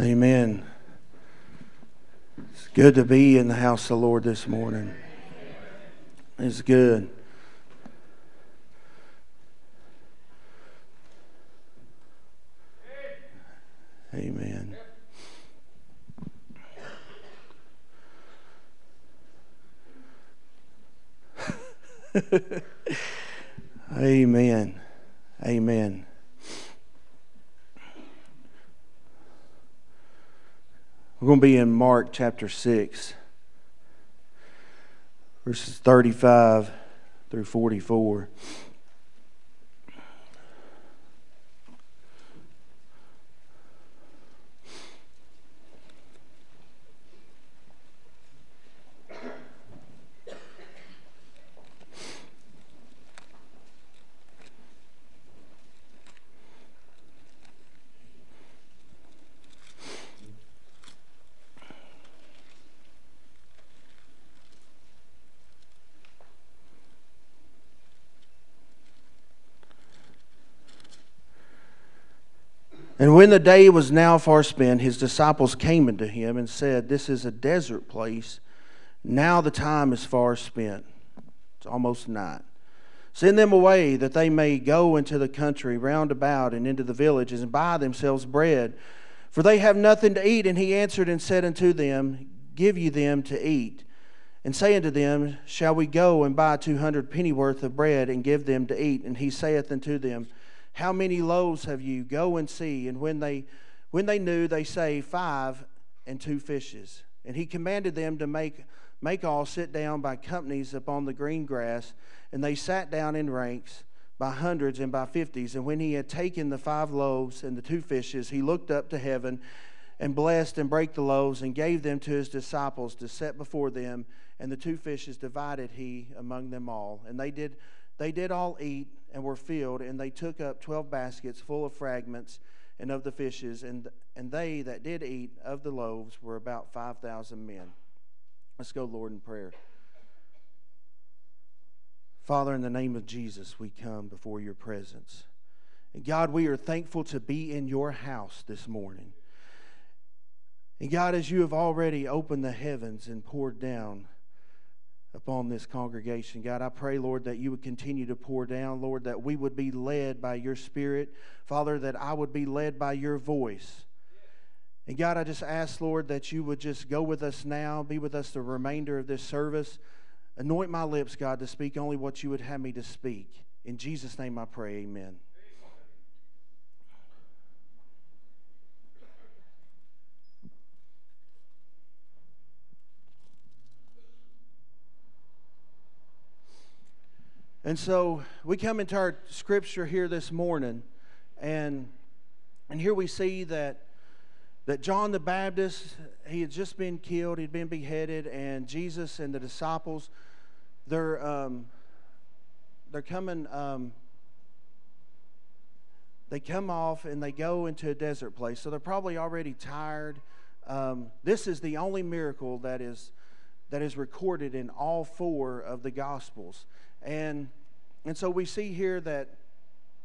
Amen. It's good to be in the house of the Lord this morning. It's good. Amen. Amen. Amen. We're going to be in Mark chapter 6, verses 35 through 44. And when the day was now far spent, his disciples came unto him and said, This is a desert place. Now the time is far spent. It's almost night. Send them away that they may go into the country round about and into the villages and buy themselves bread. For they have nothing to eat. And he answered and said unto them, Give you them to eat. And say unto them, Shall we go and buy two hundred pennyworth of bread and give them to eat? And he saith unto them, how many loaves have you? Go and see. And when they when they knew, they say, Five and two fishes. And he commanded them to make make all sit down by companies upon the green grass, and they sat down in ranks by hundreds and by fifties. And when he had taken the five loaves and the two fishes, he looked up to heaven and blessed and brake the loaves and gave them to his disciples to set before them. And the two fishes divided he among them all. And they did they did all eat and were filled, and they took up twelve baskets full of fragments and of the fishes, and, and they that did eat of the loaves were about 5,000 men. Let's go, Lord, in prayer. Father, in the name of Jesus, we come before your presence. And God, we are thankful to be in your house this morning. And God, as you have already opened the heavens and poured down upon this congregation. God, I pray, Lord, that you would continue to pour down, Lord, that we would be led by your Spirit. Father, that I would be led by your voice. And God, I just ask, Lord, that you would just go with us now, be with us the remainder of this service. Anoint my lips, God, to speak only what you would have me to speak. In Jesus' name I pray, amen. And so we come into our scripture here this morning, and and here we see that that John the Baptist he had just been killed, he'd been beheaded, and Jesus and the disciples they're um, they're coming. Um, they come off and they go into a desert place, so they're probably already tired. Um, this is the only miracle that is that is recorded in all four of the Gospels. And, and so we see here that,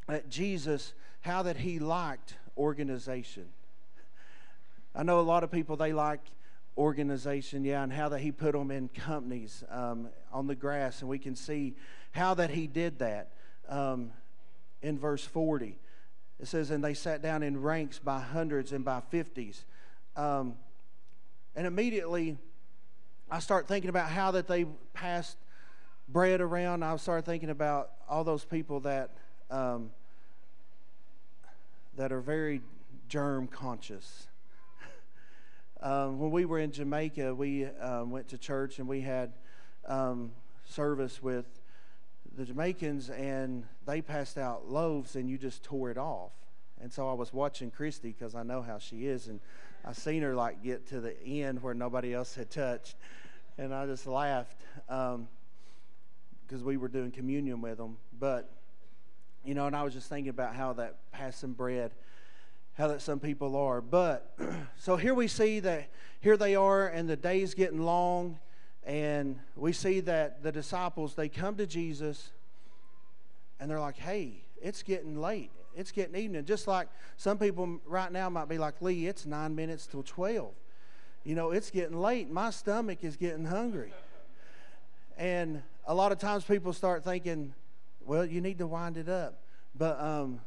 that Jesus, how that he liked organization. I know a lot of people, they like organization, yeah, and how that he put them in companies um, on the grass. And we can see how that he did that um, in verse 40. It says, And they sat down in ranks by hundreds and by fifties. Um, and immediately, I start thinking about how that they passed bread around. I started thinking about all those people that um, that are very germ conscious. um, when we were in Jamaica, we um, went to church and we had um, service with the Jamaicans, and they passed out loaves, and you just tore it off. And so I was watching Christy because I know how she is, and I seen her like get to the end where nobody else had touched, and I just laughed because we were doing communion with them. But you know, and I was just thinking about how that passing bread, how that some people are. But so here we see that here they are, and the day's getting long, and we see that the disciples they come to Jesus, and they're like, "Hey, it's getting late. it's getting evening. Just like some people right now might be like, Lee, it's nine minutes till 12. You know, it's getting late. My stomach is getting hungry. And a lot of times people start thinking, well, you need to wind it up. But, um,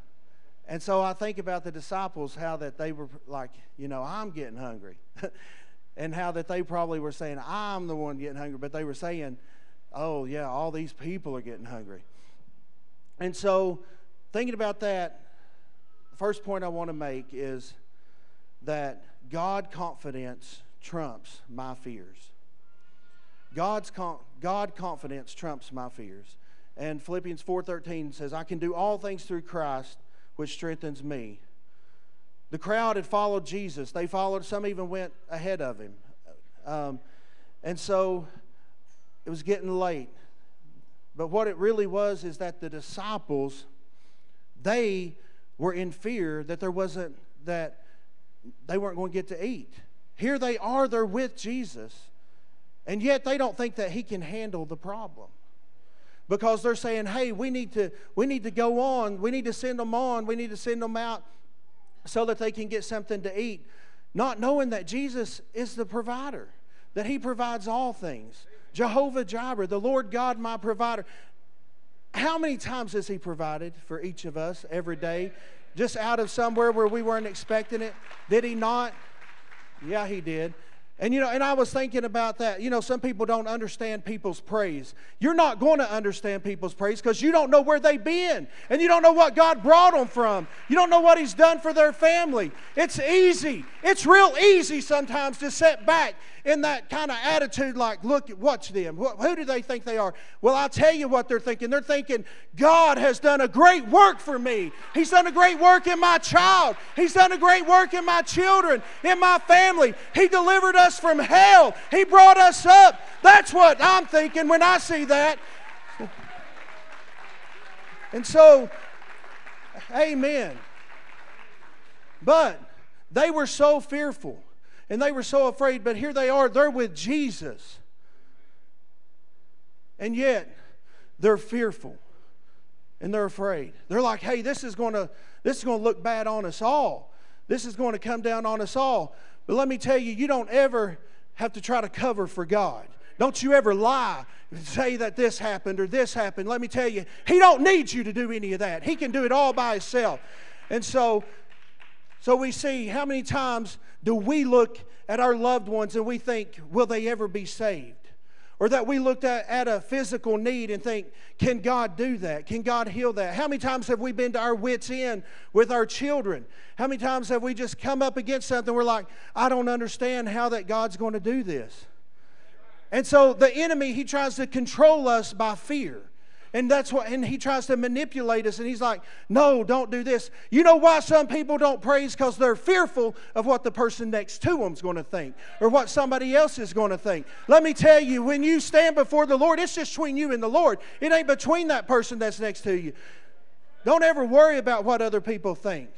and so I think about the disciples, how that they were like, you know, I'm getting hungry. and how that they probably were saying, I'm the one getting hungry. But they were saying, oh, yeah, all these people are getting hungry. And so, thinking about that, the first point I want to make is that God confidence trumps my fears. God's con- God confidence trumps my fears. And Philippians 4:13 says, "I can do all things through Christ which strengthens me." The crowd had followed Jesus. They followed, some even went ahead of him. Um, and so it was getting late. But what it really was is that the disciples, they were in fear that there wasn't, that they weren't going to get to eat. Here they are, they're with Jesus. And yet they don't think that he can handle the problem. Because they're saying, hey, we need to, we need to go on. We need to send them on. We need to send them out so that they can get something to eat. Not knowing that Jesus is the provider, that he provides all things. Jehovah Jireh, the Lord God, my provider. How many times has He provided for each of us every day? Just out of somewhere where we weren't expecting it? Did He not? Yeah, He did. And you know, and I was thinking about that. You know, some people don't understand people's praise. You're not going to understand people's praise because you don't know where they've been and you don't know what God brought them from. You don't know what He's done for their family. It's easy. It's real easy sometimes to sit back in that kind of attitude like, look, watch them. Who do they think they are? Well, I'll tell you what they're thinking. They're thinking, God has done a great work for me. He's done a great work in my child. He's done a great work in my children, in my family. He delivered us from hell. He brought us up. That's what I'm thinking when I see that. And so, amen. But they were so fearful and they were so afraid, but here they are, they're with Jesus. And yet, they're fearful and they're afraid. They're like, hey, this is to this is to look bad on us all. This is going to come down on us all. But let me tell you, you don't ever have to try to cover for God. Don't you ever lie and say that this happened or this happened. Let me tell you, He don't need you to do any of that. He can do it all by Himself. And so, so we see how many times do we look at our loved ones and we think, will they ever be saved? Or that we looked at, at a physical need and think, can God do that? Can God heal that? How many times have we been to our wits' end with our children? How many times have we just come up against something we're like, I don't understand how that God's going to do this? And so the enemy, he tries to control us by fear. And that's what, and he tries to manipulate us, and he's like, No, don't do this. You know why some people don't praise? Because they're fearful of what the person next to them is going to think or what somebody else is going to think. Let me tell you, when you stand before the Lord, it's just between you and the Lord. It ain't between that person that's next to you. Don't ever worry about what other people think.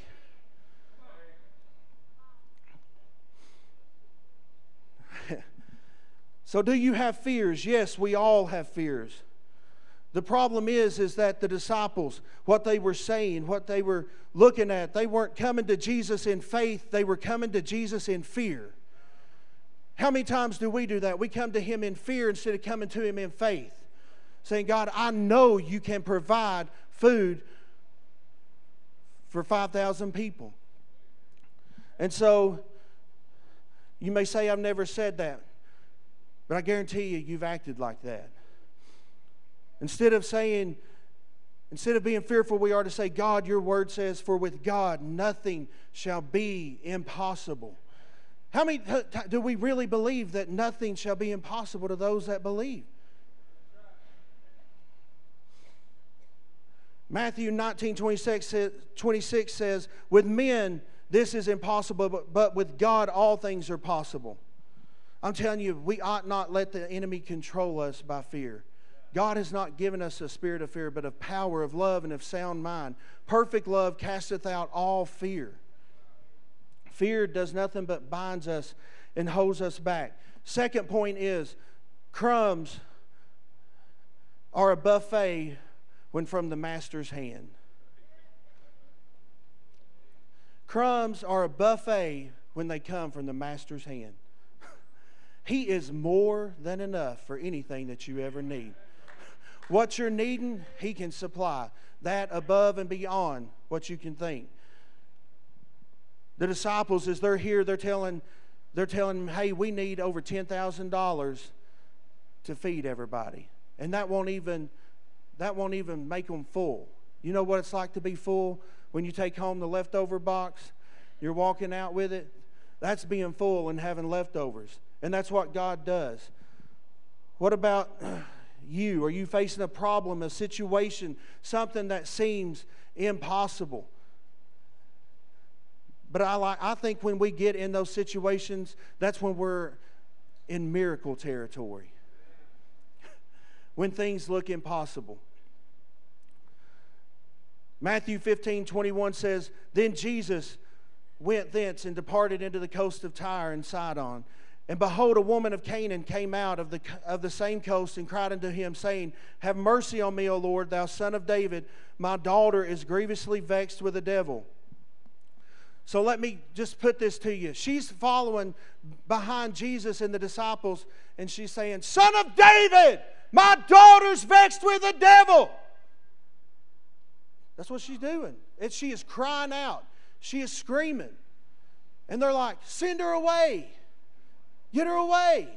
so, do you have fears? Yes, we all have fears. The problem is, is that the disciples, what they were saying, what they were looking at, they weren't coming to Jesus in faith, they were coming to Jesus in fear. How many times do we do that? We come to Him in fear instead of coming to Him in faith. Saying, God, I know you can provide food for 5,000 people. And so, you may say, I've never said that, but I guarantee you, you've acted like that. Instead of saying, instead of being fearful, we are to say, God, your word says, for with God nothing shall be impossible. How many do we really believe that nothing shall be impossible to those that believe? Matthew 19 26, 26 says, With men this is impossible, but with God all things are possible. I'm telling you, we ought not let the enemy control us by fear. God has not given us a spirit of fear, but of power, of love, and of sound mind. Perfect love casteth out all fear. Fear does nothing but binds us and holds us back. Second point is crumbs are a buffet when from the master's hand. Crumbs are a buffet when they come from the master's hand. he is more than enough for anything that you ever need. What you're needing, He can supply. That above and beyond what you can think. The disciples, as they're here, they're telling, they're telling hey, we need over $10,000 to feed everybody. And that won't even that won't even make them full. You know what it's like to be full when you take home the leftover box? You're walking out with it. That's being full and having leftovers. And that's what God does. What about you? Are you facing a problem, a situation, something that seems impossible? But I like I think when we get in those situations, that's when we're in miracle territory. when things look impossible. Matthew 15, 21 says, Then Jesus went thence and departed into the coast of Tyre and Sidon. And behold, a woman of Canaan came out of the, of the same coast and cried unto him, saying, Have mercy on me, O Lord, thou son of David. My daughter is grievously vexed with the devil. So let me just put this to you. She's following behind Jesus and the disciples, and she's saying, Son of David, my daughter's vexed with the devil. That's what she's doing. And she is crying out. She is screaming. And they're like, send her away. Get her away.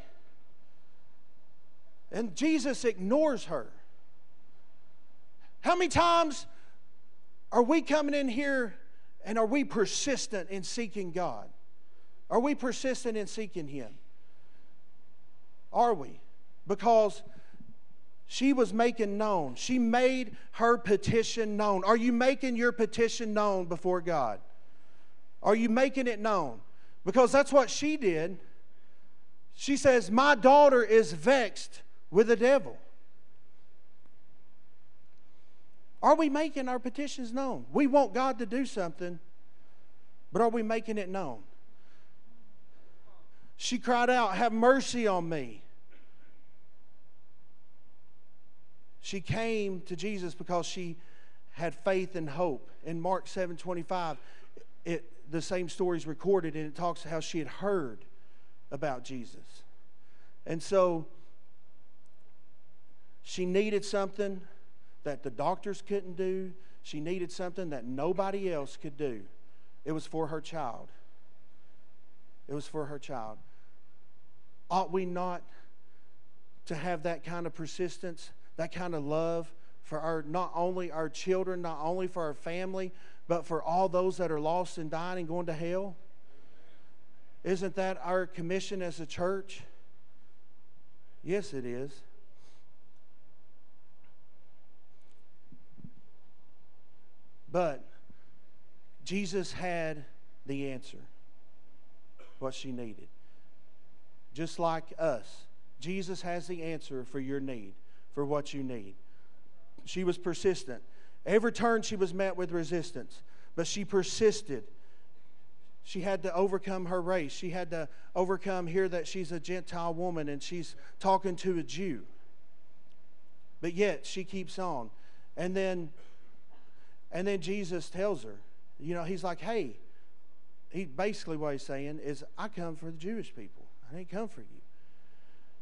And Jesus ignores her. How many times are we coming in here and are we persistent in seeking God? Are we persistent in seeking Him? Are we? Because she was making known. She made her petition known. Are you making your petition known before God? Are you making it known? Because that's what she did. She says, My daughter is vexed with the devil. Are we making our petitions known? We want God to do something, but are we making it known? She cried out, Have mercy on me. She came to Jesus because she had faith and hope. In Mark 7 25, it, the same story is recorded, and it talks how she had heard about Jesus. And so she needed something that the doctors couldn't do, she needed something that nobody else could do. It was for her child. It was for her child. Ought we not to have that kind of persistence? that kind of love for our not only our children, not only for our family, but for all those that are lost and dying and going to hell? Isn't that our commission as a church? Yes, it is. But Jesus had the answer, what she needed. Just like us, Jesus has the answer for your need for what you need. She was persistent. Every turn she was met with resistance, but she persisted. She had to overcome her race. She had to overcome here that she's a Gentile woman and she's talking to a Jew. But yet she keeps on. And then and then Jesus tells her, you know, he's like, hey, he basically what he's saying is, I come for the Jewish people. I didn't come for you.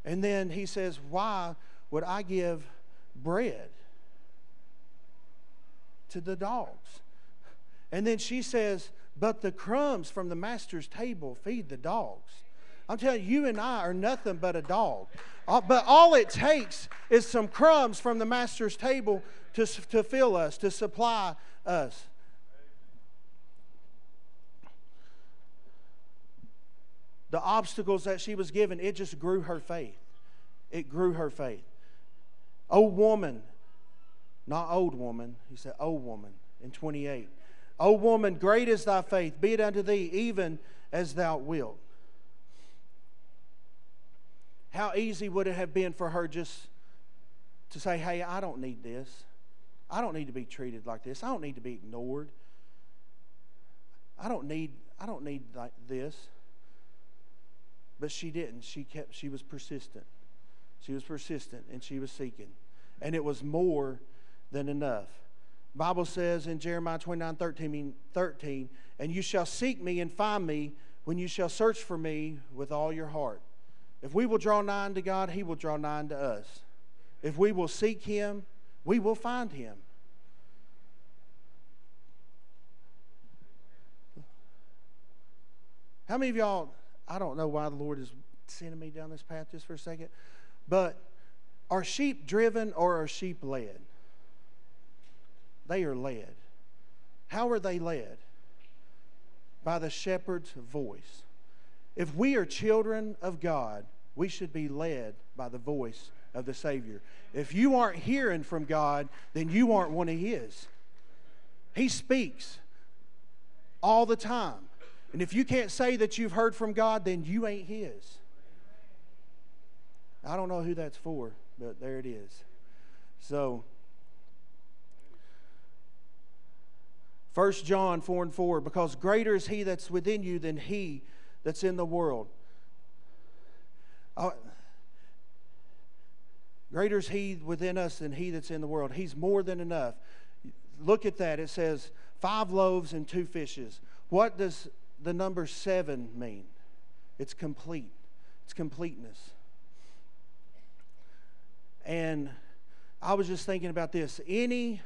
And then he says, Why would I give bread to the dogs? And then she says, But the crumbs from the master's table feed the dogs. I'm telling you, you and I are nothing but a dog. Uh, but all it takes is some crumbs from the master's table to, to fill us, to supply us. The obstacles that she was given, it just grew her faith. It grew her faith. Old woman, not old woman, he said, old woman in 28. O woman, great is thy faith, be it unto thee even as thou wilt. How easy would it have been for her just to say, Hey, I don't need this. I don't need to be treated like this. I don't need to be ignored. I don't need I don't need like this. But she didn't. She kept she was persistent. She was persistent and she was seeking. And it was more than enough. Bible says in Jeremiah 29 13, 13, and you shall seek me and find me when you shall search for me with all your heart. If we will draw nigh to God, He will draw nigh to us. If we will seek Him, we will find Him. How many of y'all, I don't know why the Lord is sending me down this path just for a second, but are sheep driven or are sheep led? They are led. How are they led? By the shepherd's voice. If we are children of God, we should be led by the voice of the Savior. If you aren't hearing from God, then you aren't one of His. He speaks all the time. And if you can't say that you've heard from God, then you ain't His. I don't know who that's for, but there it is. So, 1 John 4 and 4, because greater is He that's within you than He that's in the world. Uh, greater is He within us than He that's in the world. He's more than enough. Look at that. It says five loaves and two fishes. What does the number seven mean? It's complete, it's completeness. And I was just thinking about this. Any,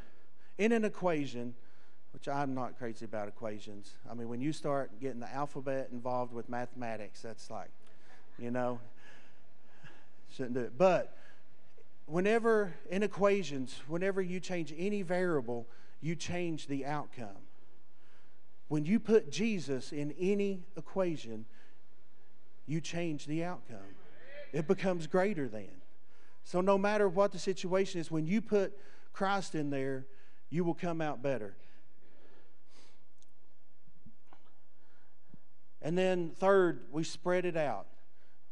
in an equation, which I'm not crazy about equations. I mean, when you start getting the alphabet involved with mathematics, that's like, you know, shouldn't do it. But whenever in equations, whenever you change any variable, you change the outcome. When you put Jesus in any equation, you change the outcome. It becomes greater than. So, no matter what the situation is, when you put Christ in there, you will come out better. And then, third, we spread it out.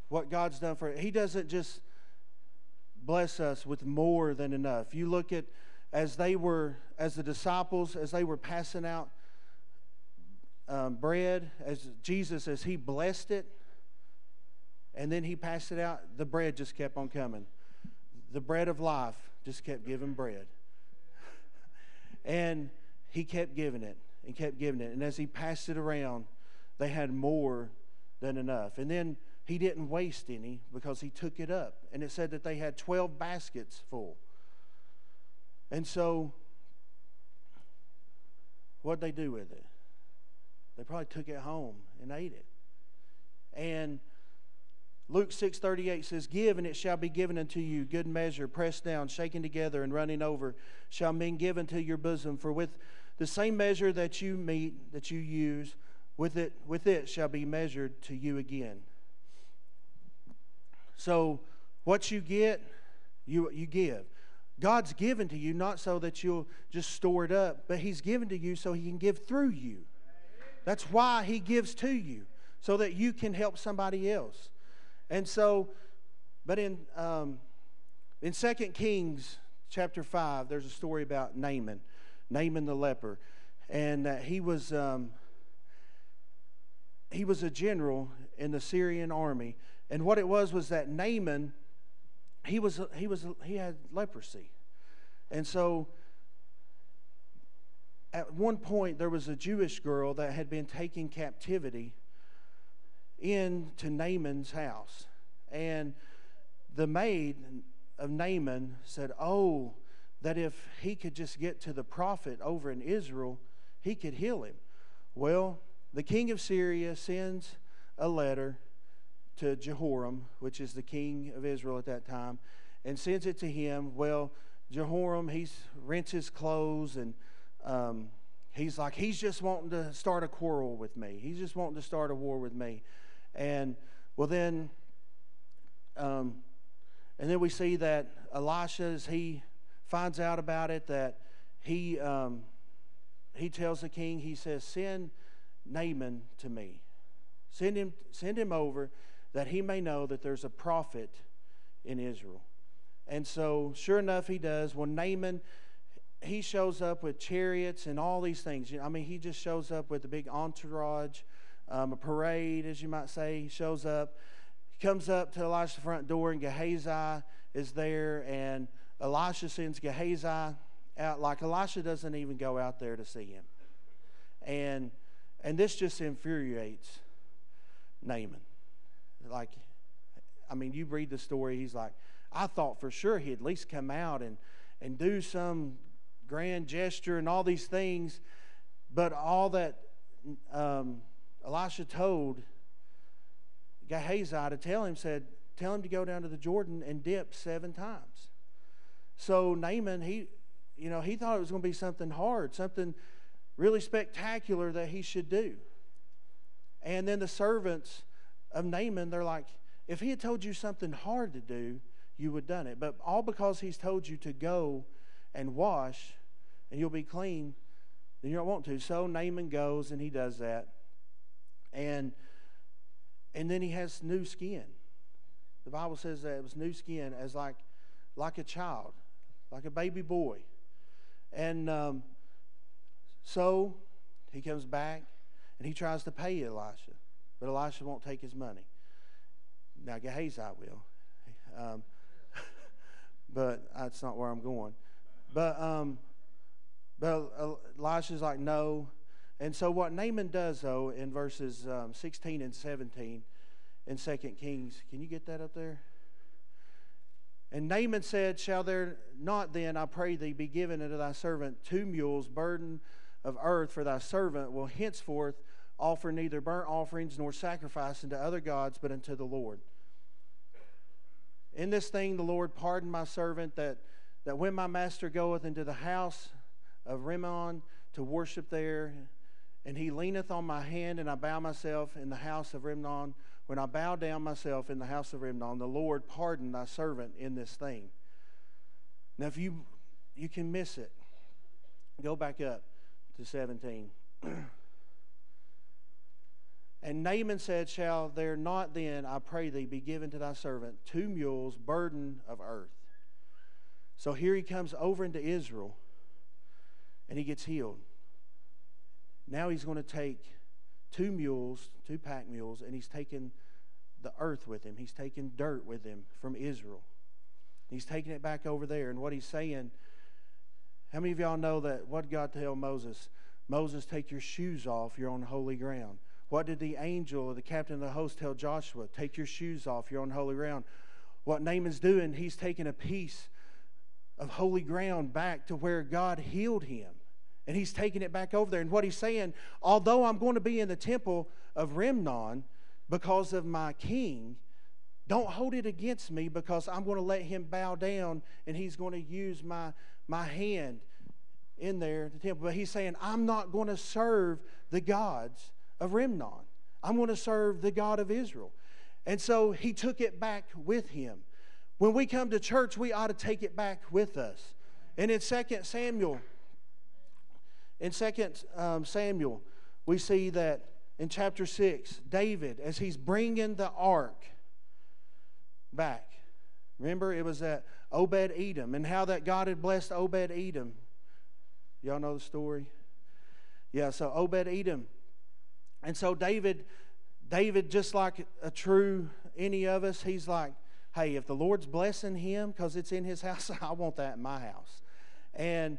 What God's done for it. He doesn't just bless us with more than enough. You look at as they were, as the disciples, as they were passing out um, bread, as Jesus, as he blessed it, and then he passed it out, the bread just kept on coming. The bread of life just kept giving bread. and he kept giving it and kept giving it. And as he passed it around, they had more than enough. And then he didn't waste any because he took it up. And it said that they had 12 baskets full. And so, what'd they do with it? They probably took it home and ate it. And Luke 6:38 says, "Give and it shall be given unto you, good measure, pressed down, shaken together and running over, shall men given to your bosom, for with the same measure that you meet, that you use, with it with it shall be measured to you again." So, what you get, you you give. God's given to you not so that you'll just store it up, but he's given to you so he can give through you. That's why he gives to you, so that you can help somebody else. And so, but in um, in Second Kings chapter five, there's a story about Naaman, Naaman the leper, and uh, he was um, he was a general in the Syrian army, and what it was was that Naaman, he was he was he had leprosy, and so at one point there was a Jewish girl that had been taken captivity into Naaman's house. And the maid of Naaman said, Oh, that if he could just get to the prophet over in Israel, he could heal him. Well, the king of Syria sends a letter to Jehoram, which is the king of Israel at that time, and sends it to him. Well, Jehoram, he's rents his clothes and um, he's like, he's just wanting to start a quarrel with me. He's just wanting to start a war with me. And well, then, um, and then we see that Elisha, as he finds out about it, that he um, he tells the king, he says, send Naaman to me. Send him, send him over that he may know that there's a prophet in Israel. And so, sure enough, he does. When Naaman he shows up with chariots and all these things. I mean, he just shows up with a big entourage, um, a parade, as you might say. He shows up. He comes up to Elisha's front door, and Gehazi is there. And Elisha sends Gehazi out, like Elisha doesn't even go out there to see him. And, and this just infuriates Naaman. Like, I mean, you read the story, he's like, I thought for sure he'd at least come out and, and do some grand gesture and all these things. But all that um, Elisha told Gehazi to tell him said, Tell him to go down to the Jordan and dip seven times. So Naaman, he, you know, he thought it was going to be something hard, something really spectacular that he should do. And then the servants of Naaman, they're like, if he had told you something hard to do, you would have done it. But all because he's told you to go and wash and you'll be clean, then you don't want to. So Naaman goes and he does that. And and then he has new skin. The Bible says that it was new skin as like like a child, like a baby boy. And um, so he comes back and he tries to pay Elisha, but Elisha won't take his money. Now Gehazi will. Um, but that's not where I'm going. But um, but Elisha's like, no. And so what Naaman does, though, in verses um, 16 and 17 in 2 Kings, can you get that up there? And Naaman said, Shall there not then, I pray thee, be given unto thy servant two mules, burden of earth, for thy servant will henceforth offer neither burnt offerings nor sacrifice unto other gods, but unto the Lord. In this thing the Lord pardon my servant that, that when my master goeth into the house of Rimmon to worship there, and he leaneth on my hand, and I bow myself in the house of Rimmon. When I bow down myself in the house of Rimmon, the Lord pardon thy servant in this thing. Now, if you you can miss it, go back up to 17. And Naaman said, Shall there not then, I pray thee, be given to thy servant two mules, burden of earth? So here he comes over into Israel and he gets healed. Now he's going to take two mules, two pack mules, and he's taking the earth with him. He's taking dirt with him from Israel. He's taking it back over there. And what he's saying, how many of y'all know that what God tell Moses? Moses, take your shoes off, you're on holy ground. What did the angel or the captain of the host tell Joshua? Take your shoes off, you're on holy ground. What Naaman's doing, he's taking a piece of holy ground back to where God healed him. And he's taking it back over there. And what he's saying, although I'm going to be in the temple of Rimmon because of my king, don't hold it against me because I'm going to let him bow down and he's going to use my, my hand in there the temple. But he's saying, I'm not going to serve the gods of Rimmon. I'm going to serve the God of Israel. And so he took it back with him. When we come to church, we ought to take it back with us. And in 2 Samuel, in 2 um, Samuel, we see that in chapter 6, David, as he's bringing the ark back, remember it was at Obed Edom and how that God had blessed Obed Edom. Y'all know the story? Yeah, so Obed Edom and so David, David, just like a true any of us, he's like, hey, if the Lord's blessing him because it's in his house, I want that in my house. And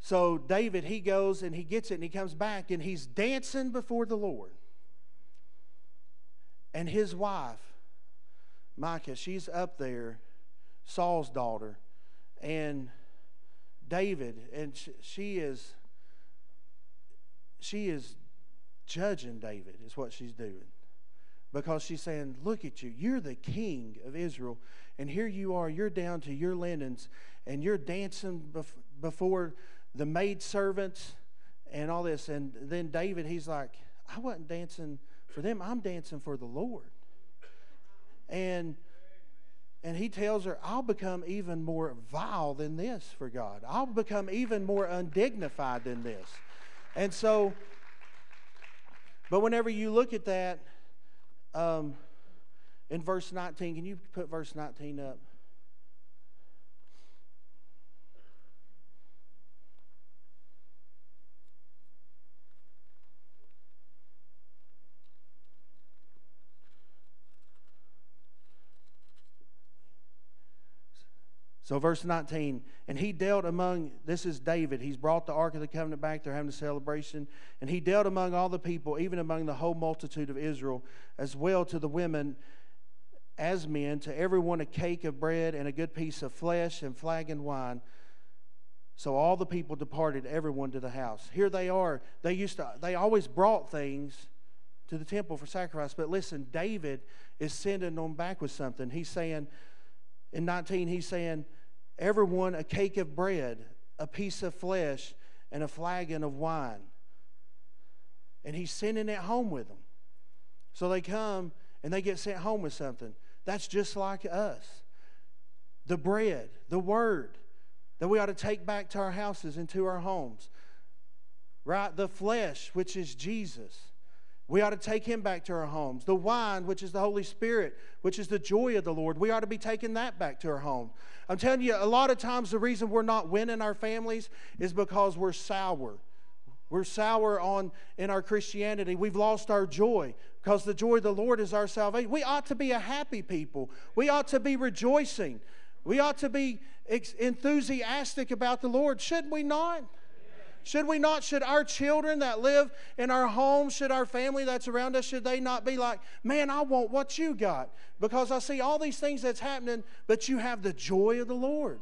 so David, he goes and he gets it and he comes back and he's dancing before the Lord. And his wife, Micah, she's up there, Saul's daughter, and David, and she is she is judging David, is what she's doing. Because she's saying, Look at you. You're the king of Israel. And here you are. You're down to your linens. And you're dancing bef- before the maid servants and all this. And then David, he's like, I wasn't dancing for them. I'm dancing for the Lord. And and he tells her, I'll become even more vile than this for God. I'll become even more undignified than this. And so but whenever you look at that um, in verse 19, can you put verse 19 up? So, verse 19, and he dealt among, this is David. He's brought the Ark of the Covenant back. They're having a celebration. And he dealt among all the people, even among the whole multitude of Israel, as well to the women as men, to everyone a cake of bread and a good piece of flesh and flagon wine. So all the people departed, everyone to the house. Here they are. They used to, they always brought things to the temple for sacrifice. But listen, David is sending them back with something. He's saying, in 19, he's saying, Everyone a cake of bread, a piece of flesh, and a flagon of wine. And he's sending it home with them. So they come and they get sent home with something. That's just like us. The bread, the word that we ought to take back to our houses and to our homes. Right? The flesh, which is Jesus. We ought to take him back to our homes. The wine, which is the Holy Spirit, which is the joy of the Lord, we ought to be taking that back to our home. I'm telling you, a lot of times the reason we're not winning our families is because we're sour. We're sour on in our Christianity. We've lost our joy because the joy of the Lord is our salvation. We ought to be a happy people. We ought to be rejoicing. We ought to be enthusiastic about the Lord, shouldn't we not? Should we not? Should our children that live in our homes, should our family that's around us, should they not be like, man, I want what you got? Because I see all these things that's happening, but you have the joy of the Lord.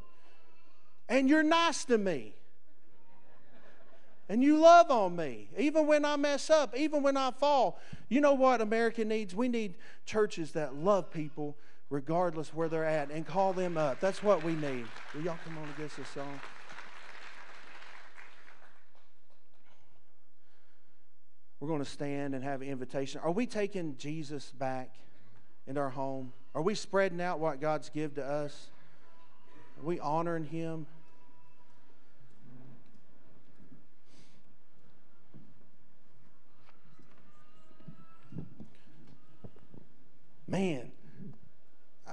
And you're nice to me. And you love on me, even when I mess up, even when I fall. You know what America needs? We need churches that love people regardless where they're at and call them up. That's what we need. Will y'all come on and get us a song? We're going to stand and have an invitation. Are we taking Jesus back into our home? Are we spreading out what God's given to us? Are we honoring Him? Man, I,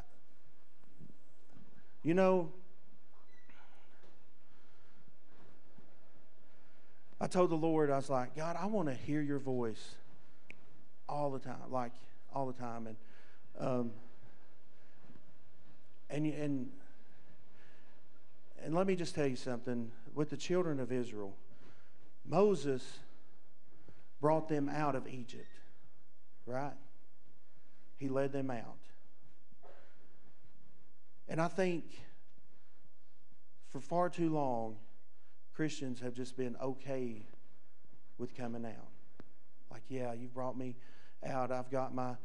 you know, I told the Lord, I was like, God, I want to hear your voice all the time, like all the time. And, um, and, and, and let me just tell you something with the children of Israel, Moses brought them out of Egypt, right? He led them out. And I think for far too long, Christians have just been okay with coming out. Like, yeah, you brought me out. I've got my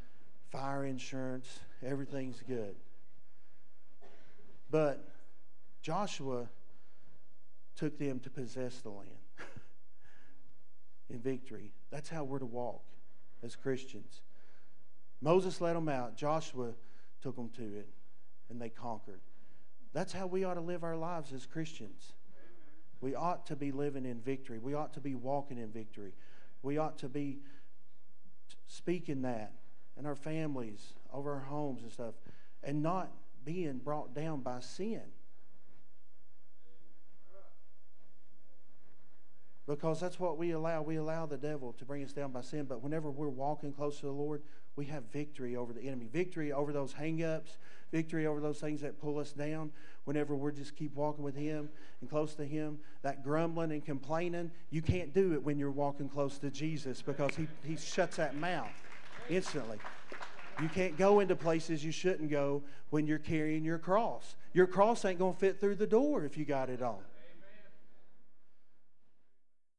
fire insurance. Everything's good. But Joshua took them to possess the land in victory. That's how we're to walk as Christians. Moses led them out, Joshua took them to it, and they conquered. That's how we ought to live our lives as Christians. We ought to be living in victory. We ought to be walking in victory. We ought to be speaking that in our families, over our homes and stuff, and not being brought down by sin. because that's what we allow. We allow the devil to bring us down by sin. But whenever we're walking close to the Lord, we have victory over the enemy, victory over those hangups, victory over those things that pull us down. Whenever we're just keep walking with Him and close to Him, that grumbling and complaining, you can't do it when you're walking close to Jesus because He, he shuts that mouth instantly. You can't go into places you shouldn't go when you're carrying your cross. Your cross ain't going to fit through the door if you got it on.